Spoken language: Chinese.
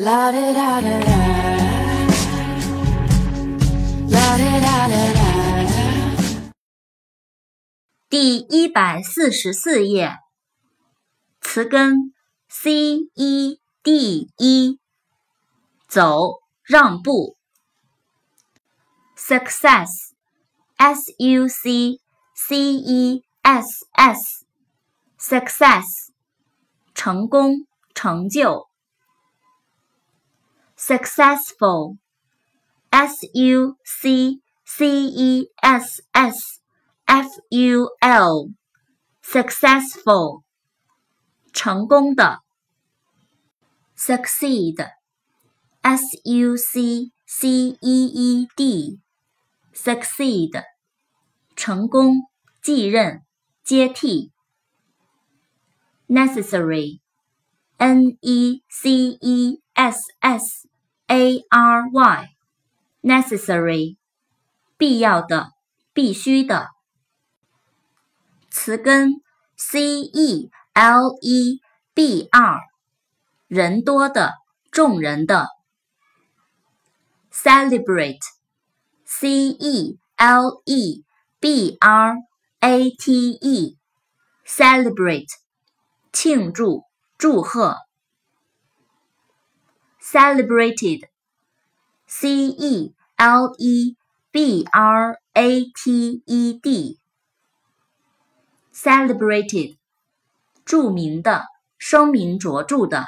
La da da da da. La da da da da. 第一百四十四页，词根 c e d e，走，让步。success s u c c e s s success，成功，成就。successful s u c c e s s f u l successful 成功的 succeed s u c c e e d succeed 成功继任接替 necessary n e c e s s a r y necessary 必要的必须的词根 c e l e b r 人多的众人的 celebrate c e l e b r a t e celebrate 庆祝祝贺 celebrated, c e l e b r a t e d, celebrated，着名的，声名卓着的。